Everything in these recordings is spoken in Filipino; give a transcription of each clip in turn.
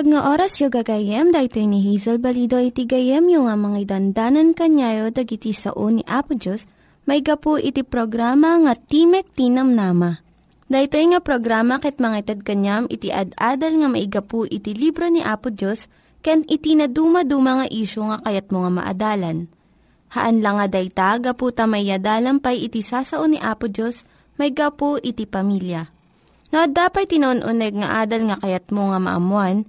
Naimbag nga oras yung gagayem, dahito ni Hazel Balido iti gayem yung nga mga dandanan kanyayo dagiti sao ni Apo Diyos, may gapu iti programa nga Timek Tinam Nama. Dahito nga programa ket mga itad kanyam iti ad-adal nga maigapu iti libro ni Apo Diyos, ken iti na dumaduma nga isyo nga kayat mo nga maadalan. Haan lang nga dayta, gapu tamayadalam pay iti sasao ni Apo Diyos, may gapu iti pamilya. No, dapat tinon-uneg nga adal nga kayat mo nga maamuan,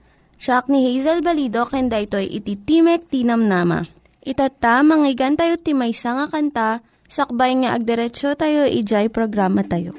siya ni Hazel Balido, ken daytoy iti Timek Tinam Nama. Itata, manggigan tayo timaysa nga kanta, sakbay nga agderetsyo tayo, ijay programa tayo.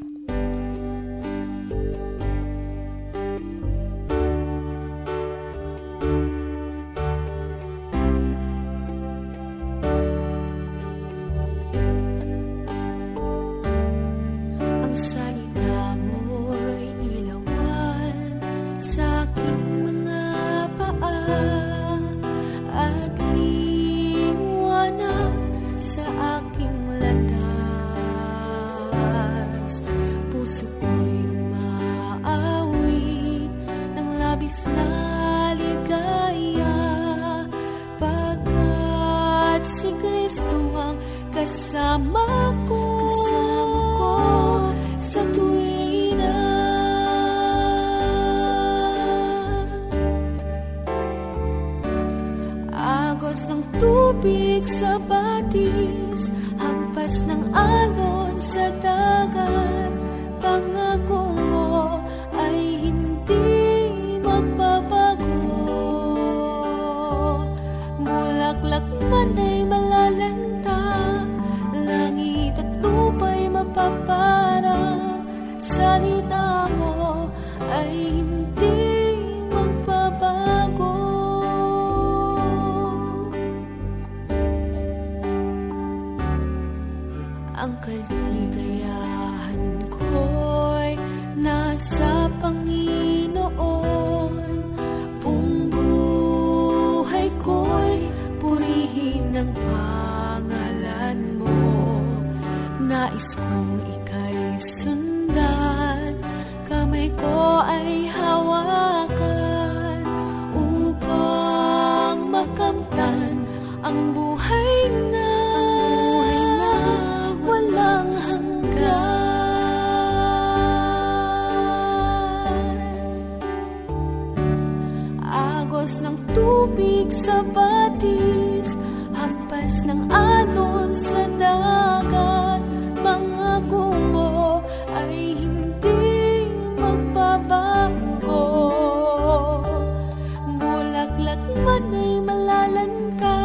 Ng labis kaligayahan ko'y nasa Panginoon. Buong buhay ko'y purihin ang pangalan mo. Nais kong ika'y sundan. Kamay ko ay hawakan Upang makamtan ang buhay tubig sa batis Hampas ng alon sa dagat. Mga mo ay hindi magbabago. Bulaklak man ay malalanta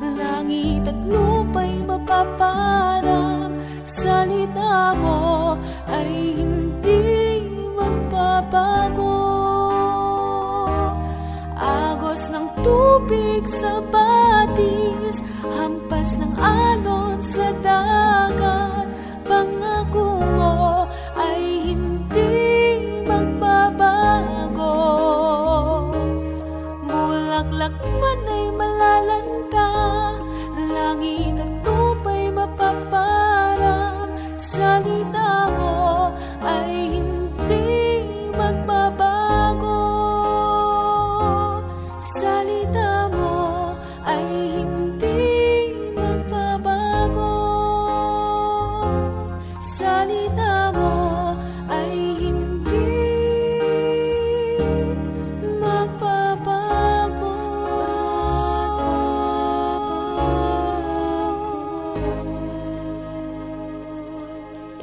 Langit at lupa'y mapaparang Salita mo ay hindi magbabago Agos ng tubig sa batis Hampas ng alon sa dagat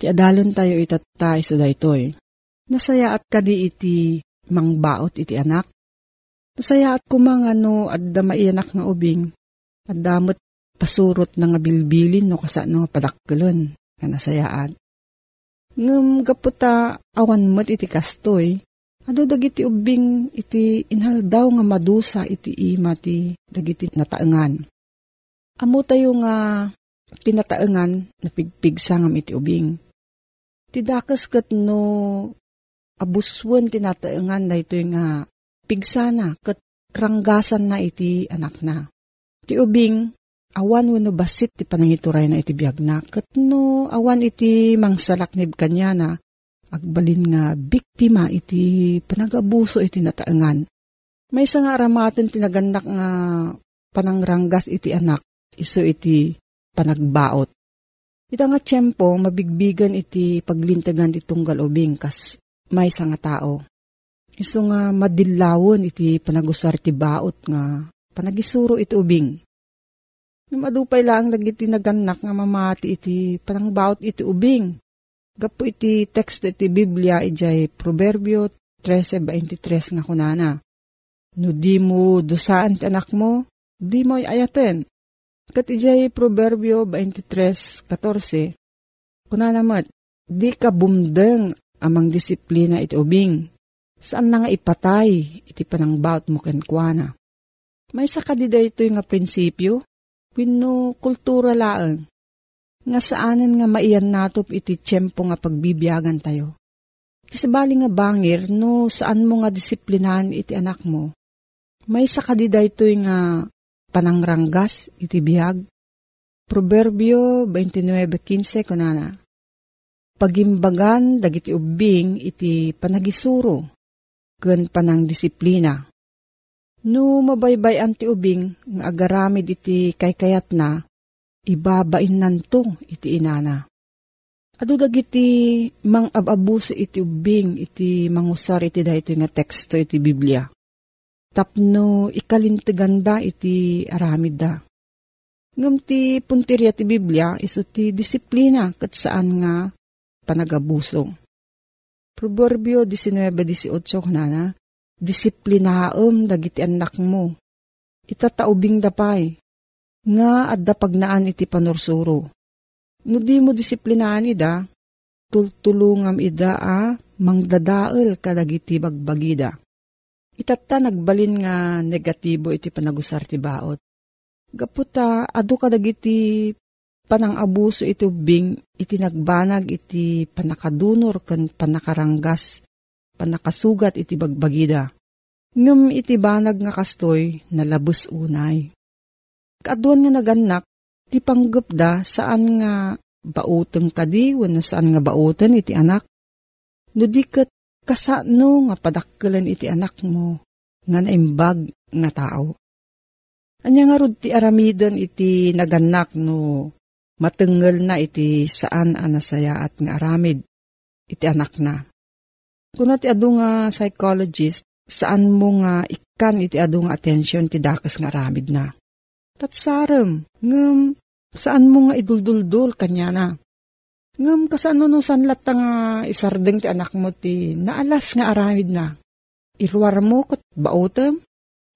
Ti adalon tayo itatay sa daytoy. Nasaya at kadi iti mangbaot iti anak. Nasaya at kumang ano adda maianak nga ubing. Addamot pasurot na nga bilbilin no kasano nga padakkelon nga nasayaan. Ngem gaputa awan mo't iti kastoy, Ano dagiti ubing iti inhaldaw nga madusa iti ima ti dagiti nataengan. Amo tayo nga pinataengan na pigpigsa ngam iti ubing. Ti dakas kat no abuswan tinataengan na ito nga pigsana kat ranggasan na iti anak na. Ti ubing awan wano basit ti panangituray na iti biyag na kat no awan iti mangsalaknib kanya na agbalin nga biktima iti panagabuso iti nataengan. May isa nga aramaten tinaganak nga panangranggas iti anak, iso iti panagbaot. Ita nga tiyempo, mabigbigan iti paglintagan iti tunggal ubing kas may nga tao. Iso nga madilawon iti panagusar ti baot nga panagisuro iti ubing. Madupay lang nagiti naganak nga mamati iti panangbaot iti ubing Gapo iti text iti Biblia ijay Proverbio 13.23 nga kunana. No di mo dusaan ti anak mo, di mo ayaten. Kat ijay Proverbio 23.14. Kunana mat, di ka bumdeng amang disiplina iti ubing. Saan na nga ipatay iti panangbaut mo kenkwana. May sa kadida ito nga prinsipyo, wino kultura laang nga saanan nga maiyan natop iti tiyempo nga pagbibiyagan tayo. Kisabali nga bangir, no saan mo nga disiplinahan iti anak mo. May sakadida ito nga panangranggas iti biyag. Proverbio 29.15 kunana. Pagimbagan dagiti ubing iti panagisuro, ken panang disiplina. No mabaybay ti ubing nga agaramid iti kaykayat na, ibabain nanto iti inana. Ado dagiti mang ababuso iti ubing iti mangusar iti dahito nga teksto iti Biblia. Tapno ikalintiganda iti aramid da. Ngam ti puntirya ti Biblia iso ti disiplina kat saan nga panagabuso. Proverbio 19.18 kanana, Disiplinaam dagiti anak mo. Itataubing dapay, nga adda pagnaan iti panursuro. No di mo disiplinaan ida, tultulungam ida a mangdadael kadagiti bagbagida. Itatta nagbalin nga negatibo iti panagusar ti baot. Gaputa adu kadagiti panang-abuso iti ubing iti nagbanag iti panakadunor kan panakaranggas panakasugat iti bagbagida. Ngem iti banag nga kastoy nalabus unay. Kaduan nga naganak, ti panggap da saan nga bauteng kadi, wano saan nga bauten iti anak. No kasano nga padakkelan iti anak mo, nga naimbag nga tao. Anya nga rod ti aramidan iti naganak no matengel na iti saan anasaya at nga aramid iti anak na. Kuna ti adu nga psychologist, saan mo nga ikan iti adu nga attention ti dakas nga aramid na. Tatsarem, ngem, saan mo nga idulduldul kanya na? Ngem, kasano no sanlat nga isardeng ti anak mo ti naalas nga aramid na. Irwar mo kat bautem?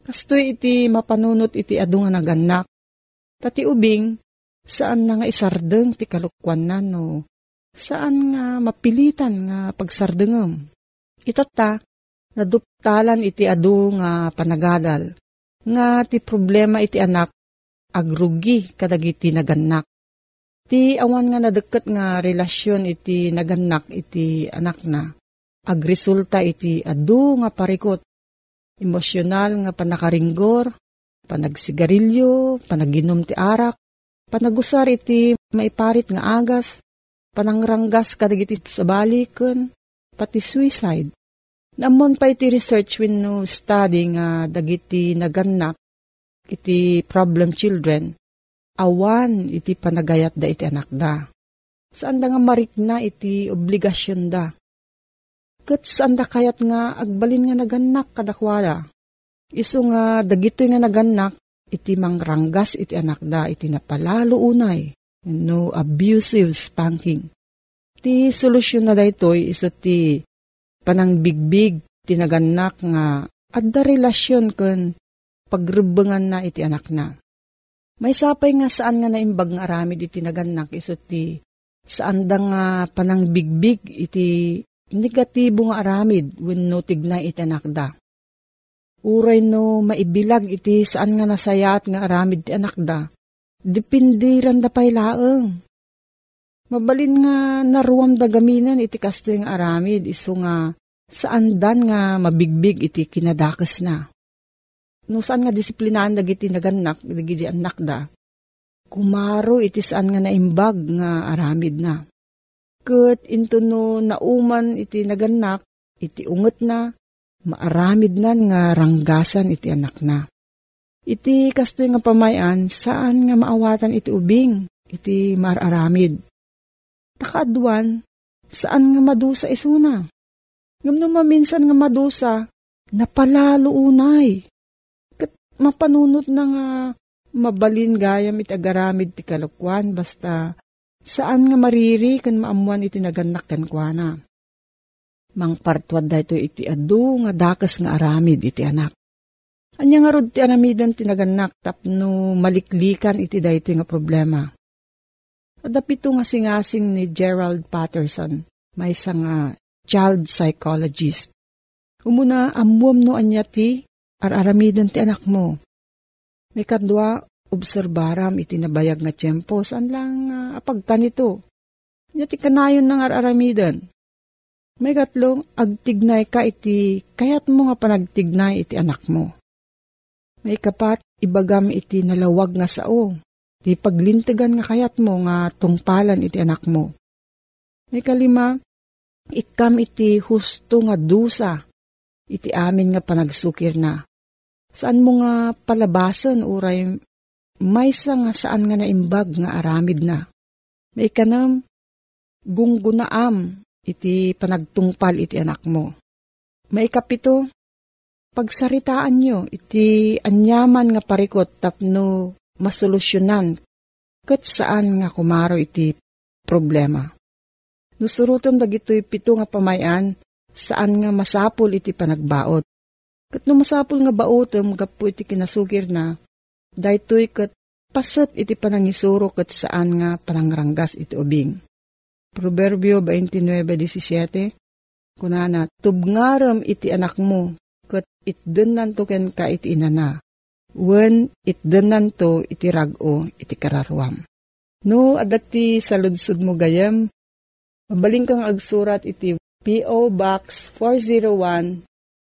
Kasto iti mapanunot iti adu nga naganak. Tati ubing, saan na nga isardeng ti kalukwan na no? Saan nga mapilitan nga pagsardengem? Itata, naduptalan iti adu nga panagadal. Nga ti problema iti anak agrugi kadagiti naganak. Ti awan nga nadeket nga relasyon iti naganak iti anak na. Agresulta iti adu nga parikot. Emosyonal nga panakaringgor, panagsigarilyo, panaginom ti arak, panagusar iti maiparit nga agas, panangranggas kadagiti sa balikan, pati suicide. Namon pa iti research when no study nga dagiti naganak iti problem children, awan iti panagayat da iti anak da. Saan da nga marikna iti obligasyon da. Kat saan da kayat nga agbalin nga naganak kadakwada. Iso nga dagito nga naganak iti mangranggas iti anak da iti napalalo unay. No abusive spanking. Ti solusyon na daytoy iso ti panang bigbig tinaganak nga adda relasyon ken pagrebengan na iti anak na. May sapay nga saan nga naimbag nga aramid iti naganak iso ti saan da nga panang bigbig iti negatibo nga aramid wenno tignay iti anak da. Uray no maibilag iti saan nga nasayat nga aramid ti anak da. Depindiran da pay laeng. Mabalin nga naruam da gaminan iti kasto yung aramid, iso nga saan dan nga mabigbig iti kinadakas na. No saan nga disiplinaan dagiti naganak, dagiti anak da, kumaro iti saan nga naimbag nga aramid na. Kat into no nauman iti naganak, iti unget na, maaramid nan nga ranggasan iti anak na. Iti kasto nga pamayan, saan nga maawatan iti ubing, iti mararamid Takaadwan, saan nga madusa isuna? Ngam no maminsan nga madusa, napalalo unay. Mapanunot na nga mabalin gayam iti agaramid ti kalukwan, basta saan nga mariri kan maamuan iti naganak kan kuana. Mang partwad da ito iti adu nga dakas nga aramid iti anak. Anya nga rod ti aramidan ti naganak tapno maliklikan iti da ito nga problema. Adapito nga singasing ni Gerald Patterson, may isang uh, child psychologist. Umuna, amuam no anya ti, araramidan ti anak mo. May kadwa, obserbaram iti nabayag nga tiyempo, saan lang uh, apagkan ito. Nya ti kanayon ng araramidan. May gatlong, agtignay ka iti, kayat mo nga panagtignay iti anak mo. May kapat, ibagam iti nalawag nga sao, Ti paglintigan nga kayat mo nga tungpalan iti anak mo. May kalima, ikam iti husto nga dusa, iti amin nga panagsukir na. Saan mo nga palabasan uray maysa nga saan nga naimbag nga aramid na. May kanam, gunggunaam iti panagtungpal iti anak mo. May kapito, pagsaritaan nyo iti anyaman nga parikot tapno masolusyonan kat saan nga kumaro iti problema. Nusurutom dagitoy pito nga pamayan saan nga masapul iti panagbaot. Kat no masapul nga baotom gapu iti kinasugir na, daytoy kat pasat iti panangisuro kat saan nga panangranggas iti ubing. Proverbio 29.17 Kunana, tubngaram iti anak mo, kat itdenan to ken ka iti inana wen itdenan to iti rago iti kararwam. No, adati sa ludsud mo gayam, mabaling kang agsurat iti P.O. Box 401,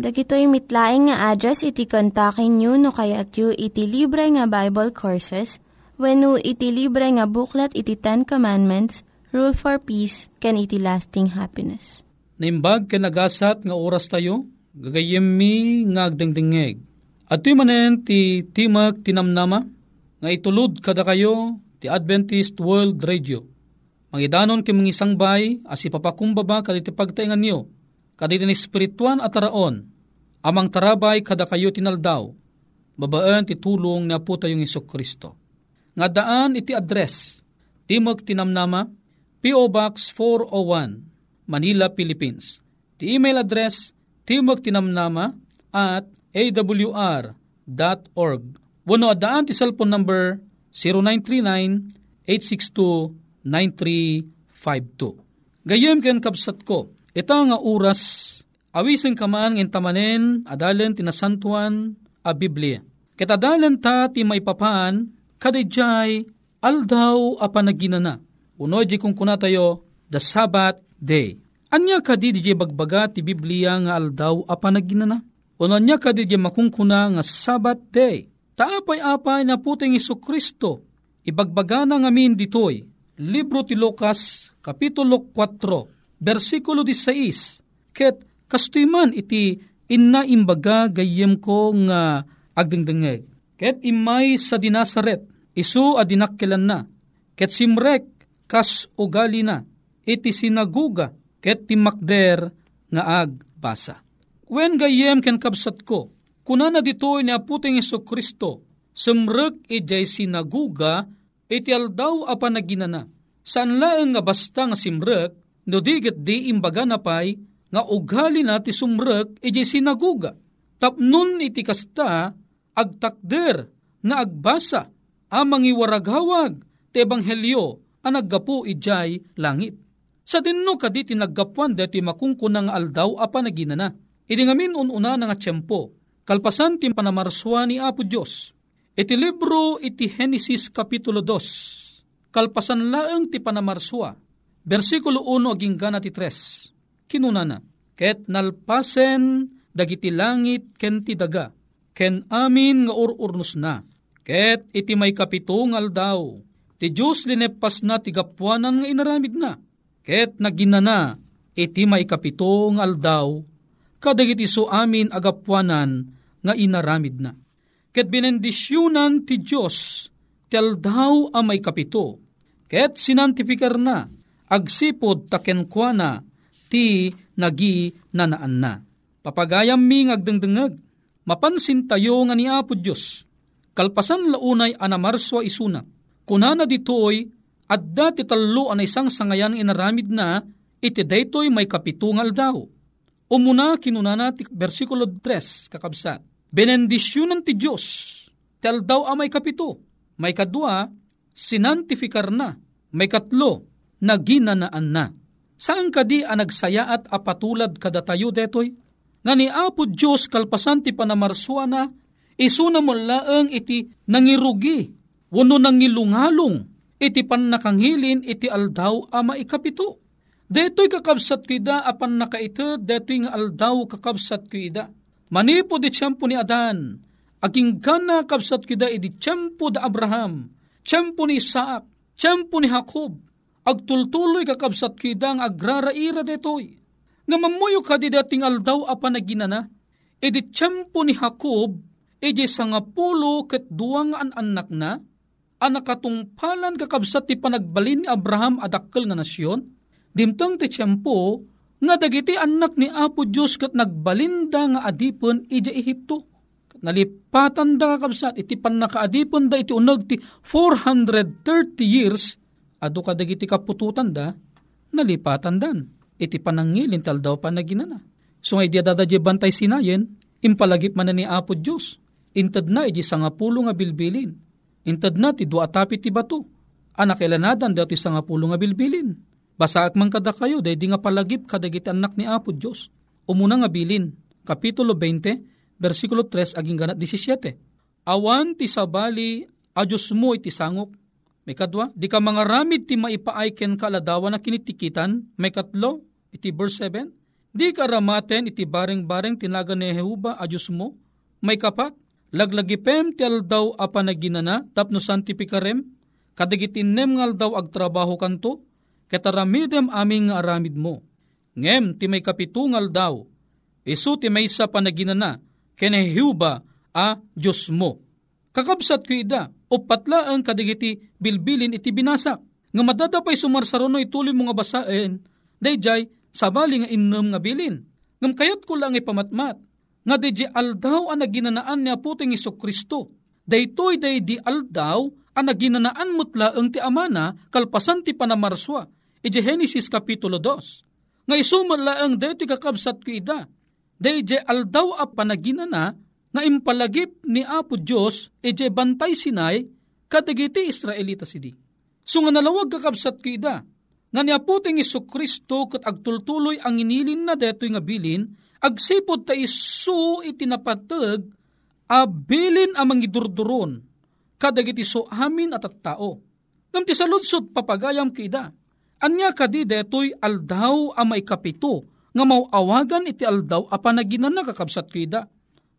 Dagitoy mitlaing nga address iti kontakin nyo no kayat yu iti libre nga Bible Courses when no iti libre nga buklat iti Ten Commandments, Rule for Peace, can iti lasting happiness. Naimbag ka nagasat nga oras tayo, gagayem mi nga agdengdengeg. At manen ti Timag Tinamnama, nga itulod kada kayo ti Adventist World Radio. Mangidanon ki mga isang bay, as ipapakumbaba kaditi pagtaingan niyo, kaditi ni spirituan at araon, amang tarabay kada kayo tinaldaw. babaan ti tulong na po tayong Iso Kristo. Nga daan iti address, Timog Tinamnama, P.O. Box 401, Manila, Philippines. Ti email address, Timog Tinamnama at awr.org. Wano adaan ti cellphone number 0939-862-9352. Gayem ken kapsat ko, ita nga oras, awisen kaman ng tamanen, adalen tinasantuan, a Biblia. Ketadalan ta ti maipapaan, kadijay, aldaw a panaginana. Uno di kung kuna tayo, the Sabbath day. Anya ka di di bagbaga ti Biblia nga aldaw a panaginana? Uno anya ka di makungkuna nga Sabbath day. Taapay-apay na puting Iso Kristo. Ibagbaga na ngamin ditoy. Libro ti Lucas, Kapitulo 4, versikulo 16. Ket kastuiman iti inna imbaga gayem ko nga agdengdengeg. Ket imay sa dinasaret, isu adinakkelan na. Ket simrek kas ugali na, iti sinaguga, ket timakder nga agbasa. Wen gayem ken kabsat ko, kuna na ditoy ni aputing Iso Kristo, sumrek ijay sinaguga, iti aldaw apa naginana. Saan laeng nga basta nga simrek, no digit di imbaga na pay, nga ugali na ti sumrek iti sinaguga. Tapnon iti kasta agtakder nga agbasa amang iwaraghawag ti ebanghelyo ang naggapu ijay langit. Sa dinno kadi tinaggapuan deti makungkunang aldaw apa naginana. Idi ngamin ununa nga tiyempo, kalpasan ti panamarswa ni Apo Diyos. Iti libro iti Genesis Kapitulo 2, kalpasan laeng ti panamarswa, versikulo 1 aging gana ti 3, kinunana, ket nalpasen dagiti langit ken ti daga, ken amin nga ururnos na, ket iti may kapitungal daw, ti Diyos linepas na ti gapuanan nga inaramid na, ket naginana, iti may kapitungal daw, kadagiti so amin agapuanan nga inaramid na. Ket binendisyunan ti Diyos, tel daw amay kapito, ket sinantifikar na, agsipod takenkwana, ti nagi nanaan na. Papagayam mi ngagdengdengag, mapansin tayo nga ni Apo Diyos, kalpasan launay anamarswa isuna, kunana ditoy, adda ti talo an isang sangayan inaramid na, iti daytoy may kapitungal daw. Umuna kinunana ti versikulo 3 kakabsat. Benendisyonan ti Diyos, tel daw amay kapito, may kadwa, sinantifikar na, may katlo, naginanaan na. Saan kadi ang nagsaya at apatulad kadatayo detoy? Nga ni Apo Diyos kalpasan ti panamarswa na, isuna mo laeng iti nangirugi, wano nangilungalong, iti panakangilin iti aldaw ama ikapito. Deto'y kakabsat kida apan nakaita, deto'y nga aldaw kakabsat kida. Manipo di tiyempo ni Adan, aging gana kabsat kida iti tiyempo da Abraham, tiyempo ni Isaac, tiyempo ni Jacob, agtultuloy kakabsat kida nga agraraira detoy. Nga mamuyo ka di dating aldaw apa na ginana, iti tiyempo ni Jacob, iti sangapulo ket duwang an anak na, anak katungpalan kakabsat ti panagbalin ni Abraham adakkel nga nasyon, dimtang ti tiyempo, nga dagiti anak ni Apo Diyos kat nagbalinda nga adipon ija Ehipto. Nalipatan da kakabsat, iti pan nakaadipon da iti unag ti 430 years, ado ka dagiti kapututan da, nalipatan dan. Iti panangilin tal daw panaginana. So nga idya dadadya bantay sinayen, impalagip man na ni Apo Diyos. Intad na iji sangapulo nga bilbilin. Intad na ti duatapi ti bato. Anak ilanadan daw ti sangapulo nga bilbilin. Basaak man kada kayo, day di nga palagip kadagiti anak ni Apo Diyos. Umuna nga bilin, Kapitulo 20, versikulo 3, aging ganat 17. Awan ti sabali, a Diyos mo iti sangok. May kadwa, di ka mga ramid ti maipaayken kaladawa na kinitikitan. May katlo, iti verse 7. Di ka ramaten iti bareng-bareng tinaga ni Jehuba a Diyos mo. May kapat, laglagipem ti aldaw a panaginana tapno santipikarem. Kadagitinem ngal daw agtrabaho kanto, kataramidem aming nga aramid mo. Ngem ti may kapitungal daw, isu ti may sa panaginana, kenehiuba a Diyos mo. Kakabsat ko ida, o patla ang kadigiti bilbilin iti binasak. Nga madadapay sumarsarono ituloy mga basaen, dayjay sabali nga innem nga bilin. Ngam kayat ko lang ipamatmat, nga di aldaw ang naginanaan niya puting iso Kristo. Daytoy day di aldaw ang naginanaan mutla ang ti amana kalpasan ti panamarswa. Ije Genesis Kapitulo 2. Nga isumala ang daytoy kakabsat ko ida. Day aldaw a panaginana nga impalagip ni Apo Diyos ije bantay sinay kadagiti Israelita sidi. So nga nalawag kakabsat ko ida. Nga ni aputing iso Kristo kat agtultuloy ang inilin na detoy nga bilin agsipod ta isu itinapatag abilin amang idurduron kadagiti so amin at at tao. Ngam ti saludsod papagayam kida. Anya kadi detoy aldaw a may kapito nga mauawagan iti aldaw a panaginan na kakabsat kida.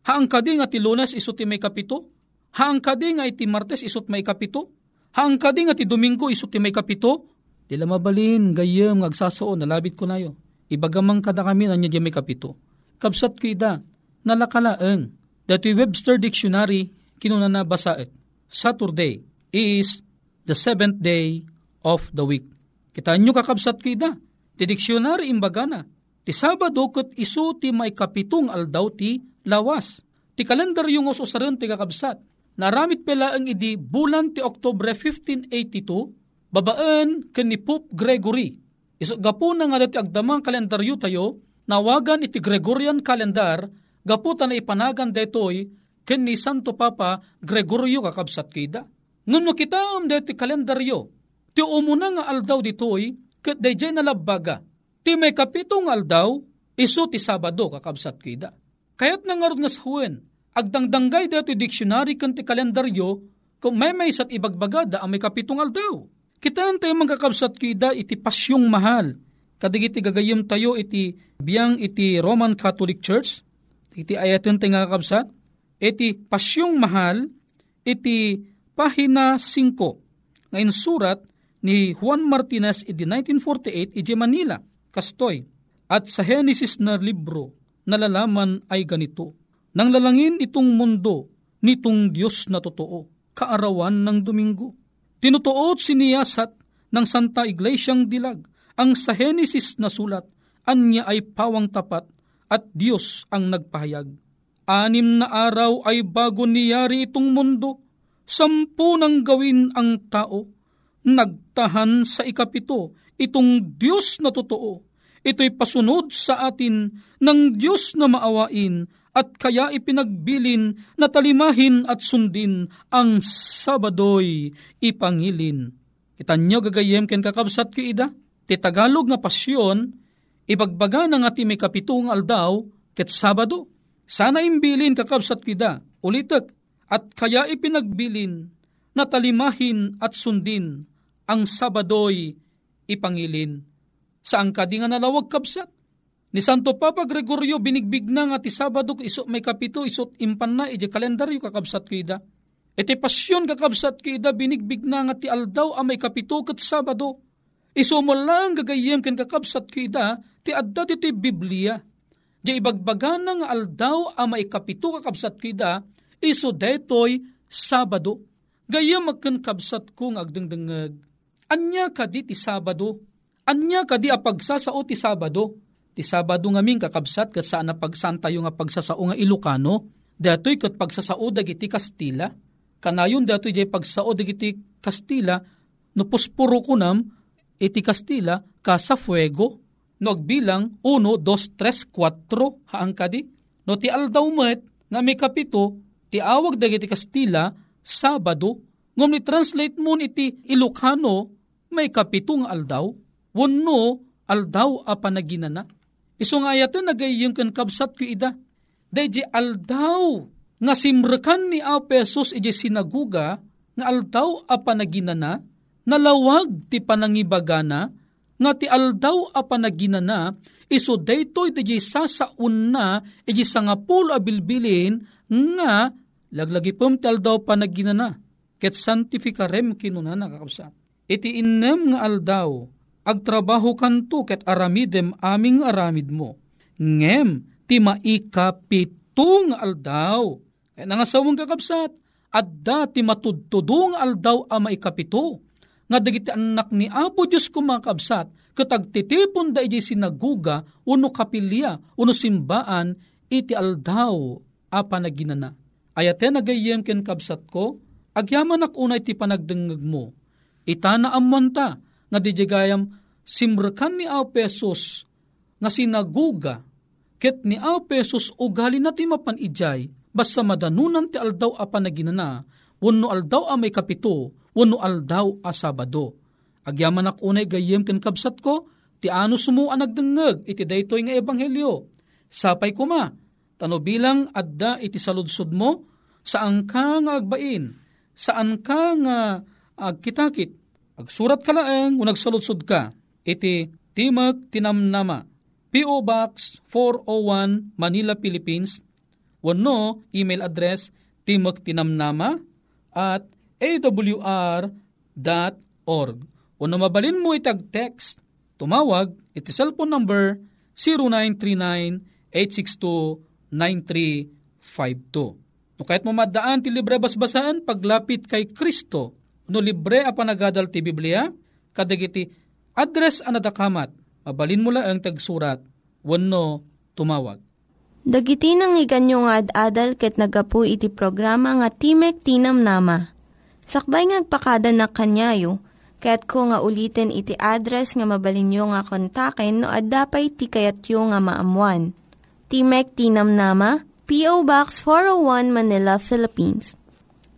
Haang kadi nga ti lunes isot ti may kapito? Haang kadi nga iti martes isot may kapito? Haang kadi nga ti domingo isot ti may kapito? Dila mabalin gayem ngagsasoon nalabit ko nayo. Ibagamang kada kami na niya may kapito kabsat ko ida, nalakalaeng. Dati Webster Dictionary, kinuna na basaet. Saturday is the seventh day of the week. Kita nyo kakabsat ko ida. Ti dictionary imbaga na. Ti Sabado kat iso ti may kapitong aldaw ti lawas. Ti kalendaryo nga usaran ti kakabsat. Naramit pala ang idi bulan ti Oktobre 1582, babaan ken ni Pope Gregory. Iso gapo na nga dati agdamang kalendaryo tayo, nawagan iti Gregorian calendar, gaputan na ipanagan detoy, ken ni Santo Papa Gregorio kakabsat kida. Ngam no kita am deti kalendaryo, ti umuna nga aldaw ditoy, ket dayjay nalabaga, ti may kapitong aldaw, iso ti Sabado kakabsat kida. Kayat nangarod nga sahuin, agdangdanggay deti dictionary ken ti kalendaryo, kung may may sat ibagbagada ang may kapitong aldaw. Kitaan tayo mga kakabsat kida iti pasyong mahal, kadigiti gagayim tayo iti biyang iti Roman Catholic Church, iti ayatin tayo nga kakabsat, iti pasyong mahal, iti pahina 5, ngayon surat ni Juan Martinez iti 1948 iti Manila, kastoy, at sa Genesis na libro, nalalaman ay ganito, nang lalangin itong mundo, nitong Diyos na totoo, kaarawan ng Domingo. Tinutuot siniyasat ng Santa Iglesyang Dilag, ang sa Genesis na sulat, anya ay pawang tapat at Diyos ang nagpahayag. Anim na araw ay bago niyari itong mundo, sampu nang gawin ang tao, nagtahan sa ikapito itong Diyos na totoo. Ito'y pasunod sa atin ng Diyos na maawain at kaya ipinagbilin na talimahin at sundin ang Sabadoy ipangilin. Itanyo gagayem ken kakabsat ki ida, Ti Tagalog pasyon, ibagbaga na nga ti may aldaw, ket Sabado. Sana imbilin kakabsat kida, ulitek, at kaya ipinagbilin, na talimahin at sundin, ang Sabadoy ipangilin. Saan ka di nga nalawag kabsat? Ni Santo Papa Gregorio binigbig na nga ti Sabado iso may kapito isot impan na iti kalendaryo kakabsat kida. Iti pasyon kakabsat kida binigbig na nga ti aldaw a may kapito kat Sabado Iso mo lang gagayem ken kakabsat kida ti adda ti Biblia. Di ibagbaga nga aldaw a maikapito kakabsat kida iso detoy Sabado. Gayam agken kabsat kong agdengdengeg. Anya kadi ti Sabado? Anya kadi a pagsasao ti Sabado? Ti Sabado nga ming kakabsat kat saan na pagsantayo nga pagsasao nga Ilocano, datoy kat pagsasao dagiti Kastila. Kanayon datoy jay pagsao dagiti Kastila, no puspuro kunam, iti Kastila ka sa fuego no agbilang 1, 2, 3, 4 haang kadi. No ti aldaw met nga may kapito ti awag dagiti Kastila Sabado ngom ni translate mo iti Ilocano may kapitong aldaw wano aldaw a panaginana. Iso nga ayatan nagayim kan kabsat ko ida. Dayji aldaw nga simrekan ni Apesos iji sinaguga nga aldaw a panaginana nalawag ti panangibagana, nga ti aldaw a panaginana, iso daytoy ti sasaun na, iti sangapul a bilbilin, nga laglagi pum ti aldaw panaginana, ket santifikarem kinuna nakakapsa. Iti innem nga aldaw, agtrabaho kanto ket aramidem aming aramid mo. Ngem, ti maikapitong aldaw. Kaya nangasawang kakabsat, at dati matudtudong aldaw a maikapito nga dagiti anak ni Apo Diyos kumakabsat, katagtitipon da iji sinaguga, uno kapilya, uno simbaan, iti aldaw a panaginana. Ayate nagayem ken kabsat ko, agyaman ak unay ti panagdengeg mo. Ita na ammonta, nga dijigayam simrekan ni Aw nga sinaguga, ket ni Aw Pesos ugali na ti mapan ijay, basta madanunan ti aldaw a panaginana, wano aldaw a may kapito, wano aldaw a sabado. Agyaman ak unay gayem ken kabsat ko, ti ano sumu anagdengeg, iti daytoy nga ebanghelyo. Sapay kuma, Tano bilang adda iti saludsod mo, saan ka nga agbain, saan ka nga agkitakit, agsurat ka laeng, unag saludsod ka, iti Timag Tinamnama, P.O. Box 401 Manila, Philippines, wano email address timagtinamnama at awr.org. Wano mabalin mo itag text, tumawag, iti cellphone number 0939 862 9352. No kahit mo madaan ti libre basbasan, paglapit kay Kristo, no libre a panagadal ti Biblia, kadagiti address anadakamat, mabalin mo lang ang tagsurat, wano tumawag. Dagiti nang iganyo nga ad-adal ket nagapu iti programa nga Timek Tinam Nama. Sakbay ngagpakada na kanyayo, ket ko nga ulitin iti address nga mabalinyo nga kontaken no ad-dapay tikayatyo nga maamuan. Timek Tinam Nama, P.O. Box 401 Manila, Philippines.